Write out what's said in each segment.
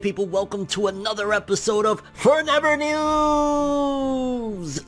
People, welcome to another episode of Forever News!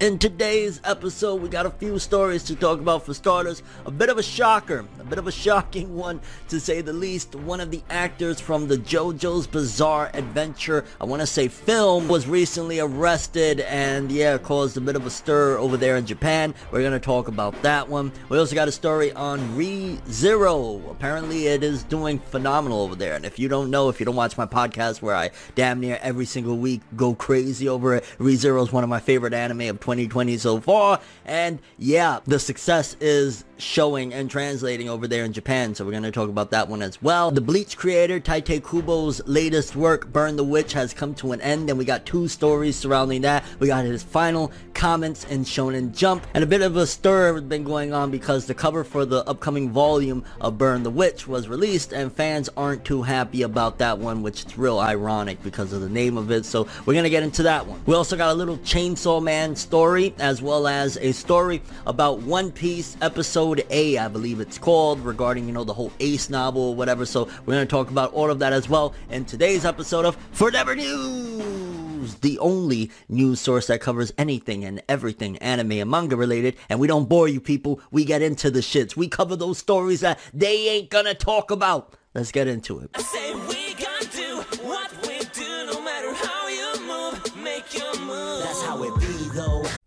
In today's episode, we got a few stories to talk about. For starters, a bit of a shocker, a bit of a shocking one to say the least. One of the actors from the JoJo's Bizarre Adventure, I want to say film, was recently arrested and yeah, caused a bit of a stir over there in Japan. We're going to talk about that one. We also got a story on ReZero. Apparently, it is doing phenomenal over there. And if you don't know, if you don't watch my podcast, where I damn near every single week go crazy over it. ReZero is one of my favorite anime of 2020 so far. And yeah, the success is showing and translating over there in Japan. So we're going to talk about that one as well. The Bleach creator, Tite Kubo's latest work, Burn the Witch, has come to an end. And we got two stories surrounding that. We got his final comments in Shonen Jump. And a bit of a stir has been going on because the cover for the upcoming volume of Burn the Witch was released. And fans aren't too happy about that one, which is real ironic because of the name of it. So we're going to get into that one. We also got a little Chainsaw Man story as well as a story about One Piece episode A, I believe it's called, regarding, you know, the whole Ace novel or whatever. So we're going to talk about all of that as well in today's episode of Forever News, the only news source that covers anything and everything anime and manga related. And we don't bore you people. We get into the shits. We cover those stories that they ain't gonna talk about. Let's get into it.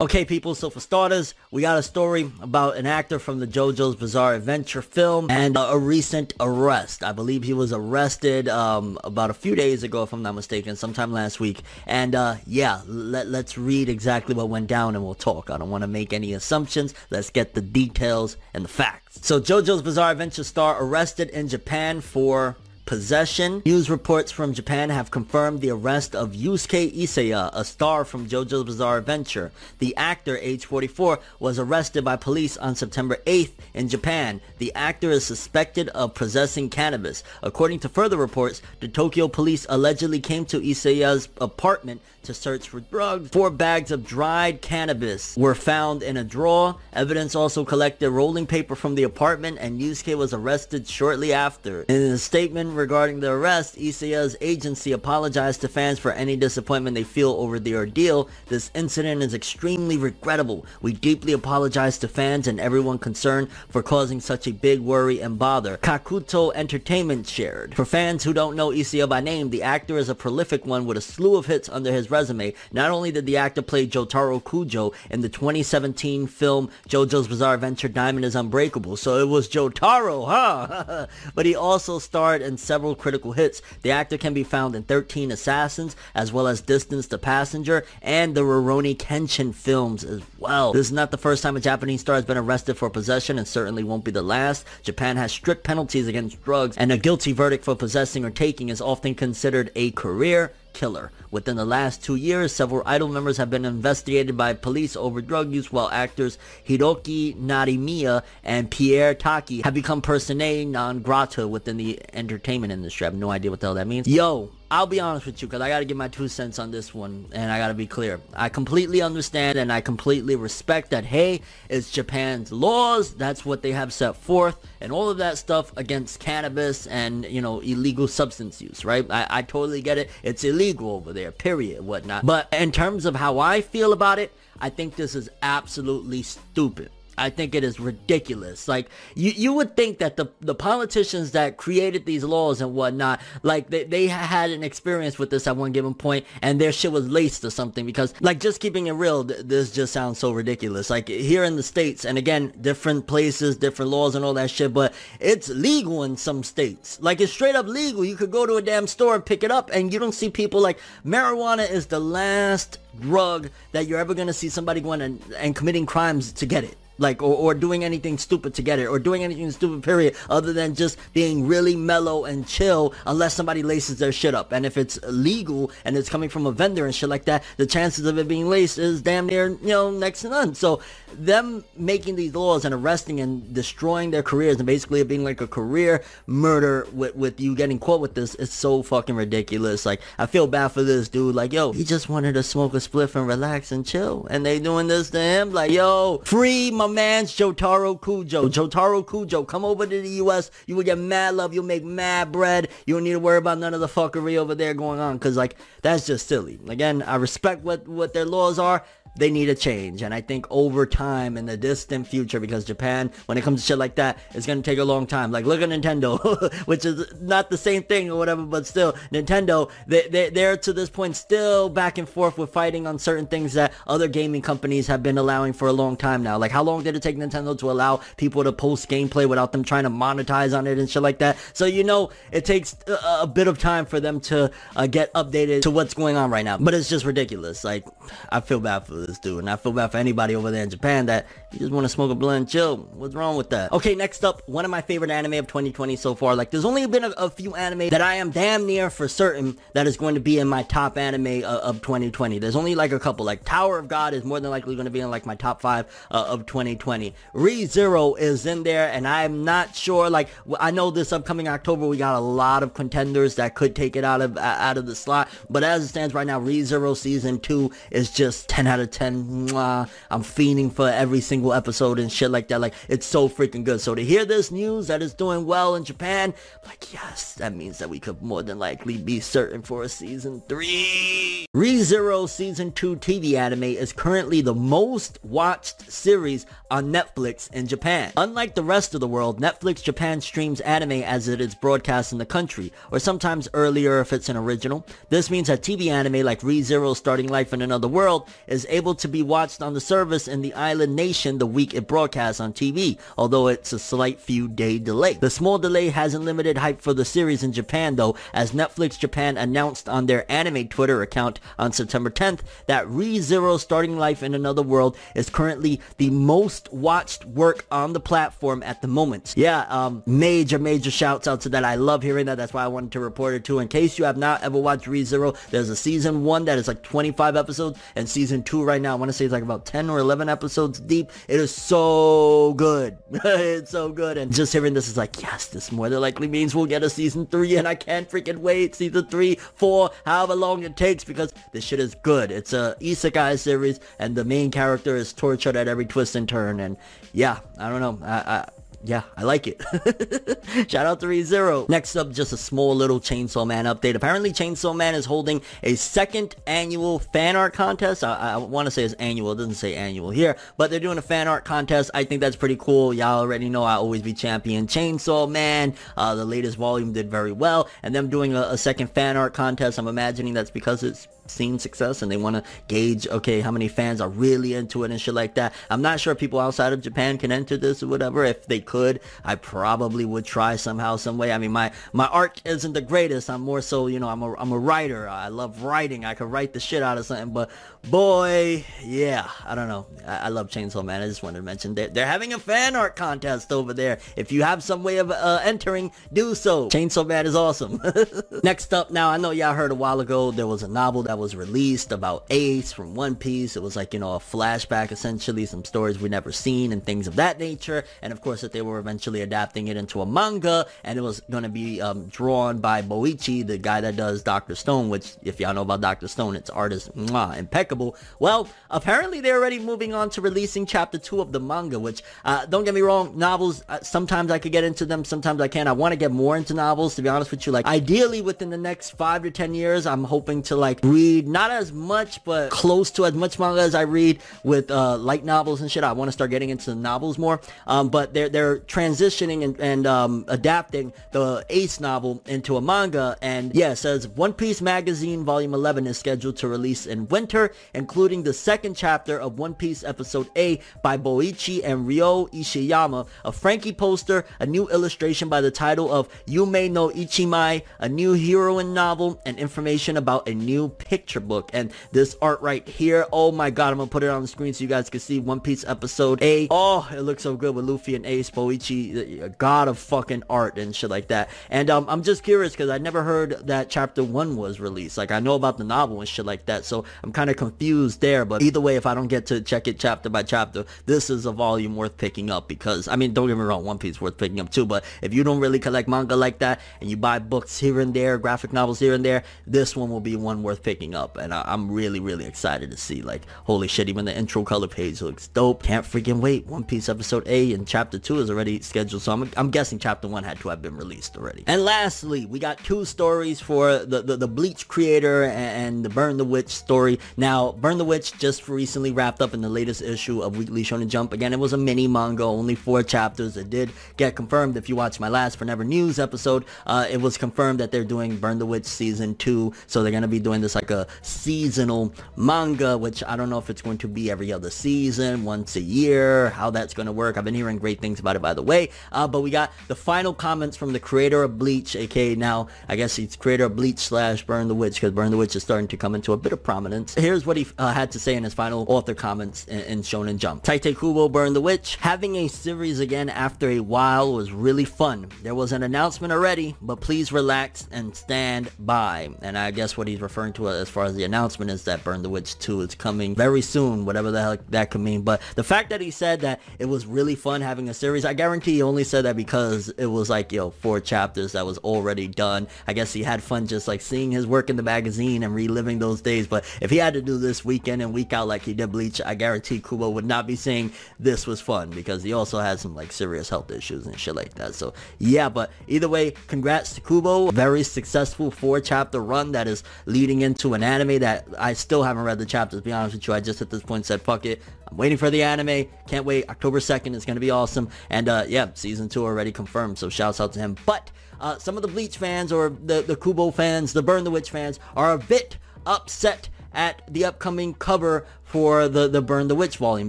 Okay, people, so for starters, we got a story about an actor from the JoJo's Bizarre Adventure film and a recent arrest. I believe he was arrested um, about a few days ago, if I'm not mistaken, sometime last week. And uh, yeah, let, let's read exactly what went down and we'll talk. I don't want to make any assumptions. Let's get the details and the facts. So JoJo's Bizarre Adventure star arrested in Japan for possession. News reports from Japan have confirmed the arrest of Yusuke Iseya, a star from JoJo's Bizarre Adventure. The actor, age 44, was arrested by police on September 8th in Japan. The actor is suspected of possessing cannabis. According to further reports, the Tokyo police allegedly came to Iseya's apartment to search for drugs. Four bags of dried cannabis were found in a drawer. Evidence also collected rolling paper from the apartment and Yusuke was arrested shortly after. In a statement regarding the arrest, Iseya's agency apologized to fans for any disappointment they feel over the ordeal. This incident is extremely regrettable. We deeply apologize to fans and everyone concerned for causing such a big worry and bother. Kakuto Entertainment shared. For fans who don't know Iseya by name, the actor is a prolific one with a slew of hits under his resume. Not only did the actor play Jotaro Kujo in the 2017 film JoJo's Bizarre Adventure Diamond is Unbreakable, so it was Jotaro, huh? but he also starred in several critical hits. The actor can be found in 13 Assassins, as well as Distance the Passenger, and the Rurouni Kenshin films as well. This is not the first time a Japanese star has been arrested for possession, and certainly won't be the last. Japan has strict penalties against drugs, and a guilty verdict for possessing or taking is often considered a career killer. Within the last two years, several Idol members have been investigated by police over drug use, while actors Hiroki Narimiya and Pierre Taki have become personae non grata within the entertainment industry. I have no idea what the hell that means. Yo, I'll be honest with you because I got to give my two cents on this one and I got to be clear. I completely understand and I completely respect that, hey, it's Japan's laws. That's what they have set forth and all of that stuff against cannabis and, you know, illegal substance use, right? I, I totally get it. It's illegal over there, period, whatnot. But in terms of how I feel about it, I think this is absolutely stupid I think it is ridiculous. Like you, you would think that the the politicians that created these laws and whatnot, like they, they had an experience with this at one given point, and their shit was laced or something. Because like just keeping it real, th- this just sounds so ridiculous. Like here in the states, and again, different places, different laws and all that shit, but it's legal in some states. Like it's straight up legal. You could go to a damn store and pick it up, and you don't see people like marijuana is the last drug that you're ever gonna see somebody going and, and committing crimes to get it like or, or doing anything stupid to get it or doing anything stupid period other than just being really mellow and chill unless somebody laces their shit up. And if it's legal and it's coming from a vendor and shit like that the chances of it being laced is damn near you know next to none. So them making these laws and arresting and destroying their careers and basically it being like a career murder with, with you getting caught with this is so fucking ridiculous. Like i feel bad for this dude. Like yo he just wanted to smoke a spliff and relax and chill. And they doing this to him. Like yo free my man's Jotaro Kujo. Jotaro Kujo, come over to the U.S. You will get mad love. You'll make mad bread. You don't need to worry about none of the fuckery over there going on. Cause like, that's just silly. Again, I respect what, what their laws are they need a change. And I think over time in the distant future, because Japan, when it comes to shit like that, it's going to take a long time. Like look at Nintendo, which is not the same thing or whatever, but still Nintendo, they, they, they're to this point still back and forth with fighting on certain things that other gaming companies have been allowing for a long time now. Like how long did it take Nintendo to allow people to post gameplay without them trying to monetize on it and shit like that? So you know, it takes a, a bit of time for them to uh, get updated to what's going on right now. But it's just ridiculous. Like I feel bad for this dude. And I feel bad for anybody over there in Japan that you just want to smoke a blunt chill. What's wrong with that? Okay, next up, one of my favorite anime of 2020 so far. Like, there's only been a, a few anime that I am damn near for certain that is going to be in my top anime uh, of 2020. There's only like a couple. Like, Tower of God is more than likely going to be in like my top five uh, of 2020. ReZero is in there, and I'm not sure. Like, I know this upcoming October we got a lot of contenders that could take it out of uh, out of the slot, but as it stands right now, ReZero season two is just 10 out of 10. Mwah. I'm fiending for every single episode and shit like that. Like, it's so freaking good. So to hear this news that it's doing well in Japan, like, yes, that means that we could more than likely be certain for a season three. ReZero season two TV anime is currently the most watched series on Netflix in Japan. Unlike the rest of the world, Netflix Japan streams anime as it is broadcast in the country, or sometimes earlier if it's an original. This means that TV anime like ReZero Starting Life in Another World is able to be watched on the service in the island nation the week it broadcasts on TV, although it's a slight few day delay. The small delay hasn't limited hype for the series in Japan though, as Netflix Japan announced on their anime Twitter account on September 10th that ReZero Starting Life in Another World is currently the most watched work on the platform at the moment. Yeah, um, major, major shouts out to that. I love hearing that. That's why I wanted to report it too. In case you have not ever watched ReZero, there's a season one that is like 25 episodes and season two right now, I want to say it's like about 10 or 11 episodes deep. It is so good. it's so good. And just hearing this is like, yes, this more than likely means we'll get a season three and I can't freaking wait. Season three, four, however long it takes because this shit is good. It's a isekai series and the main character is tortured at every twist and turn. And yeah, I don't know. I, I yeah, I like it. Shout out to ReZero. Next up, just a small little Chainsaw Man update. Apparently, Chainsaw Man is holding a second annual fan art contest. I, I want to say it's annual. It doesn't say annual here, but they're doing a fan art contest. I think that's pretty cool. Y'all already know I always be champion Chainsaw Man. Uh, the latest volume did very well, and them doing a, a second fan art contest. I'm imagining that's because it's seen success and they want to gauge okay how many fans are really into it and shit like that. I'm not sure people outside of japan can enter this or whatever. If they could i probably would try somehow some way. I mean my my art isn't the greatest. I'm more so you know i'm a, I'm a writer. I love writing. I could write the shit out of something but boy yeah i don't know. I, I love chainsaw man. I just wanted to mention they're, they're having a fan art contest over there. If you have some way of uh, entering do so. Chainsaw man is awesome. Next up now i know y'all heard a while ago there was a novel that was released about Ace from One Piece. It was like, you know, a flashback essentially, some stories we never seen and things of that nature. And of course that they were eventually adapting it into a manga and it was going to be um, drawn by Boichi, the guy that does Dr. Stone, which if y'all know about Dr. Stone, it's artist mwah, impeccable. Well, apparently they're already moving on to releasing chapter two of the manga, which uh, don't get me wrong, novels, uh, sometimes I could get into them, sometimes I can't. I want to get more into novels, to be honest with you. Like ideally within the next five to ten years, I'm hoping to like really read not as much, but close to as much manga as I read with uh, light novels and shit. I want to start getting into novels more. Um, but they're they're transitioning and, and um, adapting the Ace novel into a manga. And yeah, it says One Piece Magazine Volume 11 is scheduled to release in winter, including the second chapter of One Piece Episode A by Boichi and Ryo Ishiyama, a Frankie poster, a new illustration by the title of Yume no Ichimai, a new heroine novel, and information about a new picture book. And this art right here, oh my god, I'm gonna put it on the screen so you guys can see One Piece Episode A. Oh, it looks so good with Luffy and Ace, Boichi, god of fucking art and shit like that. And um, I'm just curious because I never heard that chapter 1 was released. Like I know about the novel and shit like that, so I'm kind of confused there. But either way, if I don't get to check it chapter by chapter, this is a volume worth picking up because, I mean, don't get me wrong, One Piece worth picking up too, but if you don't really collect manga like that and you buy books here and there, graphic novels here and there, this one will be one worth picking up. And I- I'm really, really excited to see, like, holy shit, even the intro color page looks dope. Can't freaking wait. One Piece episode A and chapter 2 is already scheduled, so I'm, I'm guessing chapter 1 had to have been released already. And lastly, we got two stories for the, the, the Bleach creator and, and the Burn the Witch story. Now, Burn the Witch just recently wrapped up in the latest issue of Weekly Shonen Jump. Again, it was a mini manga, only four chapters. It did get confirmed. If you watch my last Forever News episode, uh, it was confirmed that they're doing Burn the Witch season two. So they're gonna be doing this like a seasonal manga, which I don't know if it's going to be every other season, once a year, how that's gonna work. I've been hearing great things about it, by the way. Uh, but we got the final comments from the creator of Bleach, aka now I guess he's creator of Bleach slash Burn the Witch, because Burn the Witch is starting to come into a bit of prominence. Here's what he uh, had to say in his final author comments in, in Shonen Jump. Tite Kubo Burn the Witch. Having a series again after a while was really fun. There was an announcement already, but please relax and stand by. And I guess what he's referring to as far as the announcement is that Burn the Witch 2 is coming very soon, whatever the hell that could mean. But the fact that he said that it was really fun having a series, I guarantee he only said that because it was like, yo, four chapters that was already done. I guess he had fun just like seeing his work in the magazine and reliving those days. But if he had to do this week in and week out like he did Bleach, I guarantee Kubo would not be saying this was fun because he also had some like serious health issues and shit like that. So yeah, but either way, congrats to Kubo. Very successful four chapter run that is leading into an anime that I still haven't read the chapters. To be honest with you, I just at this point said fuck it. I'm waiting for the anime. Can't wait. October 2nd is going to be awesome. And uh, yeah, season two already confirmed. So shouts out to him. But uh, some of the Bleach fans or the, the Kubo fans, the Burn the Witch fans are a bit upset at the upcoming cover for the the Burn the Witch volume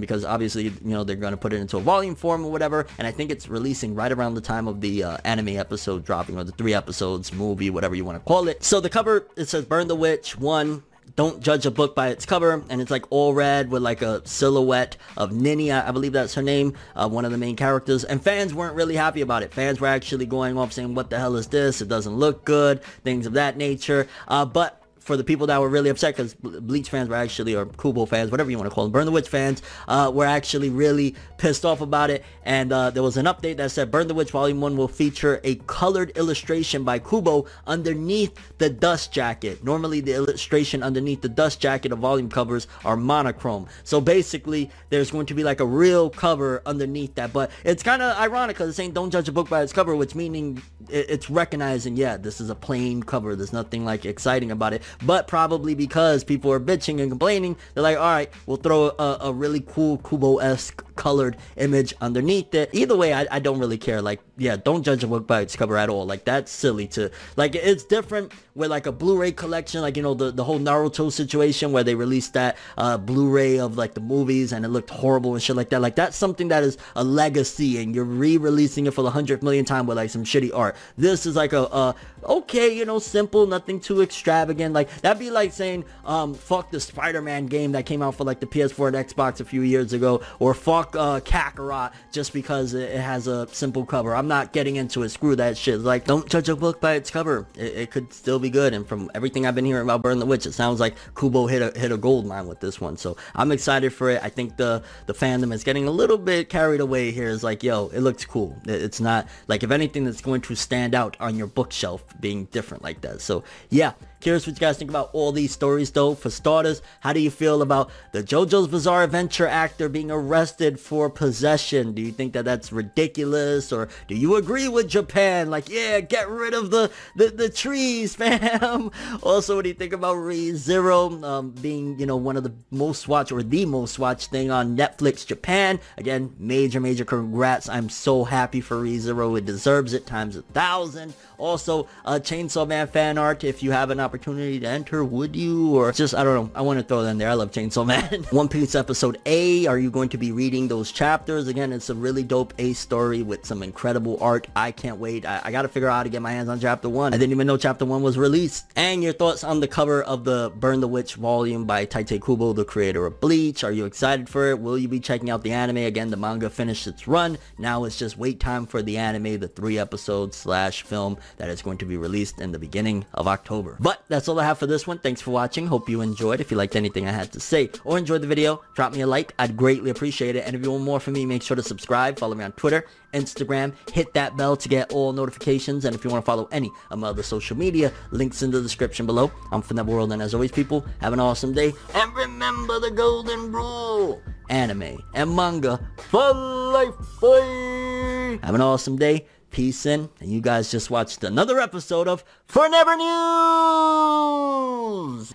because obviously you know they're going to put it into a volume form or whatever and I think it's releasing right around the time of the uh, anime episode dropping or the three episodes movie whatever you want to call it. So the cover it says Burn the Witch one don't judge a book by its cover and it's like all red with like a silhouette of Ninny I, I believe that's her name uh, one of the main characters and fans weren't really happy about it. Fans were actually going off saying what the hell is this? It doesn't look good things of that nature. Uh, but for the people that were really upset because Bleach fans were actually, or Kubo fans, whatever you want to call them, Burn the Witch fans, uh, were actually really pissed off about it. And uh, there was an update that said Burn the Witch Volume 1 will feature a colored illustration by Kubo underneath the dust jacket. Normally the illustration underneath the dust jacket of volume covers are monochrome. So basically there's going to be like a real cover underneath that. But it's kind of ironic because it's saying don't judge a book by its cover, which meaning it's recognizing, yeah, this is a plain cover. There's nothing like exciting about it but probably because people are bitching and complaining, they're like, all right, we'll throw a, a really cool Kubo-esque colored image underneath it. Either way, I, I don't really care. Like, yeah, don't judge a book by its cover at all. Like, that's silly to, like, it's different with like a Blu-ray collection, like, you know, the, the whole Naruto situation where they released that uh, Blu-ray of like the movies and it looked horrible and shit like that. Like, that's something that is a legacy and you're re-releasing it for the hundredth million time with like some shitty art. This is like a, okay, you know, simple, nothing too extravagant. Like, that'd be like saying, um, fuck the Spider-Man game that came out for like the PS4 and Xbox a few years ago, or fuck uh, Kakarot just because it, has a simple cover. I'm not getting into it. Screw that shit. Like, don't judge a book by its cover. It, it, could still be good. And from everything I've been hearing about Burn the Witch, it sounds like Kubo hit a hit a gold mine with this one. So I'm excited for it. I think the the fandom is getting a little bit carried away here. Is like, yo, it looks cool. It, it's not like if anything that's going to stand out on your bookshelf being different like that. So yeah, Curious what you guys think about all these stories though. For starters, how do you feel about the JoJo's Bizarre Adventure actor being arrested for possession? Do you think that that's ridiculous or do you agree with Japan? Like, yeah, get rid of the, the, the trees, fam. also, what do you think about ReZero um, being, you know, one of the most watched or the most watched thing on Netflix Japan? Again, major, major congrats. I'm so happy for ReZero. It deserves it times a thousand. Also, uh, Chainsaw Man fan art. If you have an to enter, would you? Or just, I don't know. I want to throw that in there. I love Chainsaw Man. One Piece episode A. Are you going to be reading those chapters? Again, it's a really dope A story with some incredible art. I can't wait. I, I got to figure out how to get my hands on chapter one. I didn't even know chapter one was released. And your thoughts on the cover of the Burn the Witch volume by Tite Kubo, the creator of Bleach. Are you excited for it? Will you be checking out the anime? Again, the manga finished its run. Now it's just wait time for the anime, the three episodes slash film that is going to be released in the beginning of October. But that's all I have for this one. Thanks for watching. Hope you enjoyed. If you liked anything I had to say or enjoyed the video, drop me a like. I'd greatly appreciate it. And if you want more from me, make sure to subscribe. Follow me on Twitter, Instagram. Hit that bell to get all notifications. And if you want to follow any of my other social media, links in the description below. I'm from the World, and as always, people, have an awesome day. And remember the golden rule. Anime and manga for life. Bye. Have an awesome day. Peace in. And you guys just watched another episode of For Never News.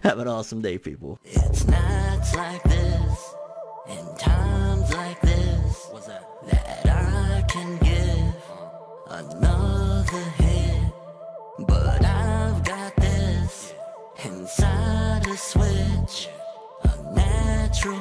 Have an awesome day, people. It's nights like this and times like this that? that I can give another hit. But I've got this inside a switch, a natural